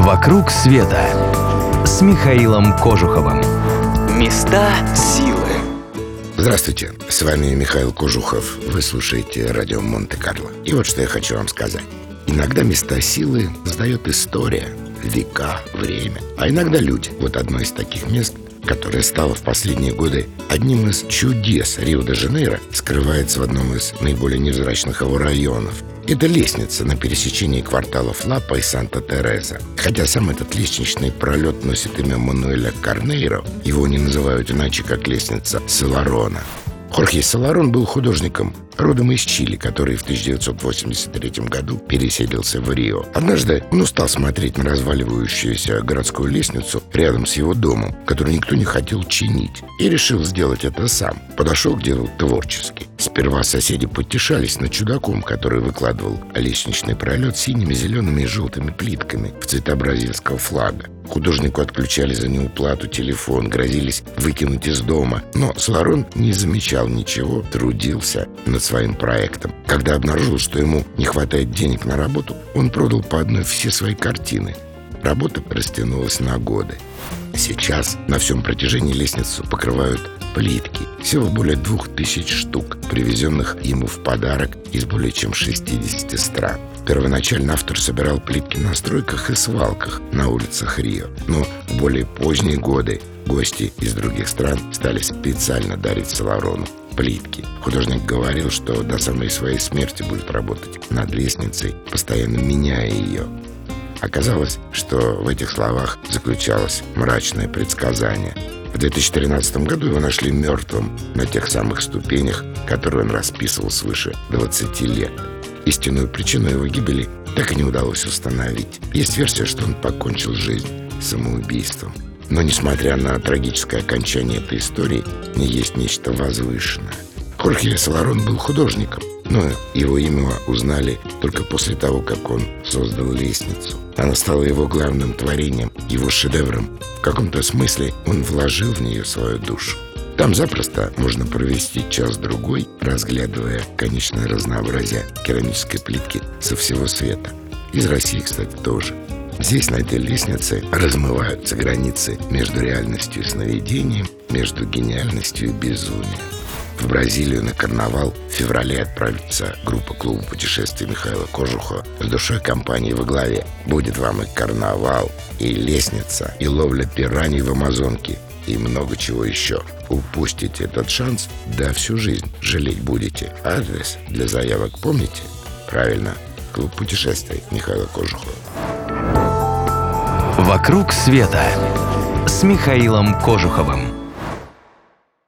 «Вокруг света» с Михаилом Кожуховым. Места силы. Здравствуйте, с вами Михаил Кожухов. Вы слушаете радио Монте-Карло. И вот что я хочу вам сказать. Иногда места силы сдает история, века, время. А иногда люди. Вот одно из таких мест – которое стало в последние годы одним из чудес Рио-де-Жанейро, скрывается в одном из наиболее невзрачных его районов. Это лестница на пересечении кварталов Лапа и Санта-Тереза. Хотя сам этот лестничный пролет носит имя Мануэля Карнейро, его не называют иначе, как лестница Селарона. Хорхе Саларон был художником, родом из Чили, который в 1983 году переселился в Рио. Однажды он устал смотреть на разваливающуюся городскую лестницу рядом с его домом, которую никто не хотел чинить, и решил сделать это сам. Подошел к делу творчески. Сперва соседи потешались над чудаком, который выкладывал лестничный пролет синими, зелеными и желтыми плитками в цвета бразильского флага. Художнику отключали за неуплату телефон, грозились выкинуть из дома. Но Сларон не замечал ничего, трудился над своим проектом. Когда обнаружил, что ему не хватает денег на работу, он продал по одной все свои картины. Работа растянулась на годы. Сейчас на всем протяжении лестницу покрывают плитки. Всего более двух тысяч штук, привезенных ему в подарок из более чем 60 стран. Первоначально автор собирал плитки на стройках и свалках на улицах Рио. Но в более поздние годы гости из других стран стали специально дарить Соларону плитки. Художник говорил, что до самой своей смерти будет работать над лестницей, постоянно меняя ее. Оказалось, что в этих словах заключалось мрачное предсказание. В 2013 году его нашли мертвым на тех самых ступенях, которые он расписывал свыше 20 лет. Истинную причину его гибели так и не удалось установить. Есть версия, что он покончил жизнь самоубийством. Но, несмотря на трагическое окончание этой истории, не есть нечто возвышенное. Хорхе Саларон был художником, но его имя узнали только после того, как он создал лестницу. Она стала его главным творением, его шедевром. В каком-то смысле он вложил в нее свою душу. Там запросто можно провести час-другой, разглядывая конечное разнообразие керамической плитки со всего света. Из России, кстати, тоже. Здесь, на этой лестнице, размываются границы между реальностью и сновидением, между гениальностью и безумием. В Бразилию на карнавал в феврале отправится группа клуба путешествий Михаила Кожуха с душой компании во главе. Будет вам и карнавал, и лестница, и ловля пираний в Амазонке, и много чего еще. Упустите этот шанс, да всю жизнь жалеть будете. Адрес для заявок помните? Правильно, клуб путешествий Михаила Кожухова. «Вокруг света» с Михаилом Кожуховым.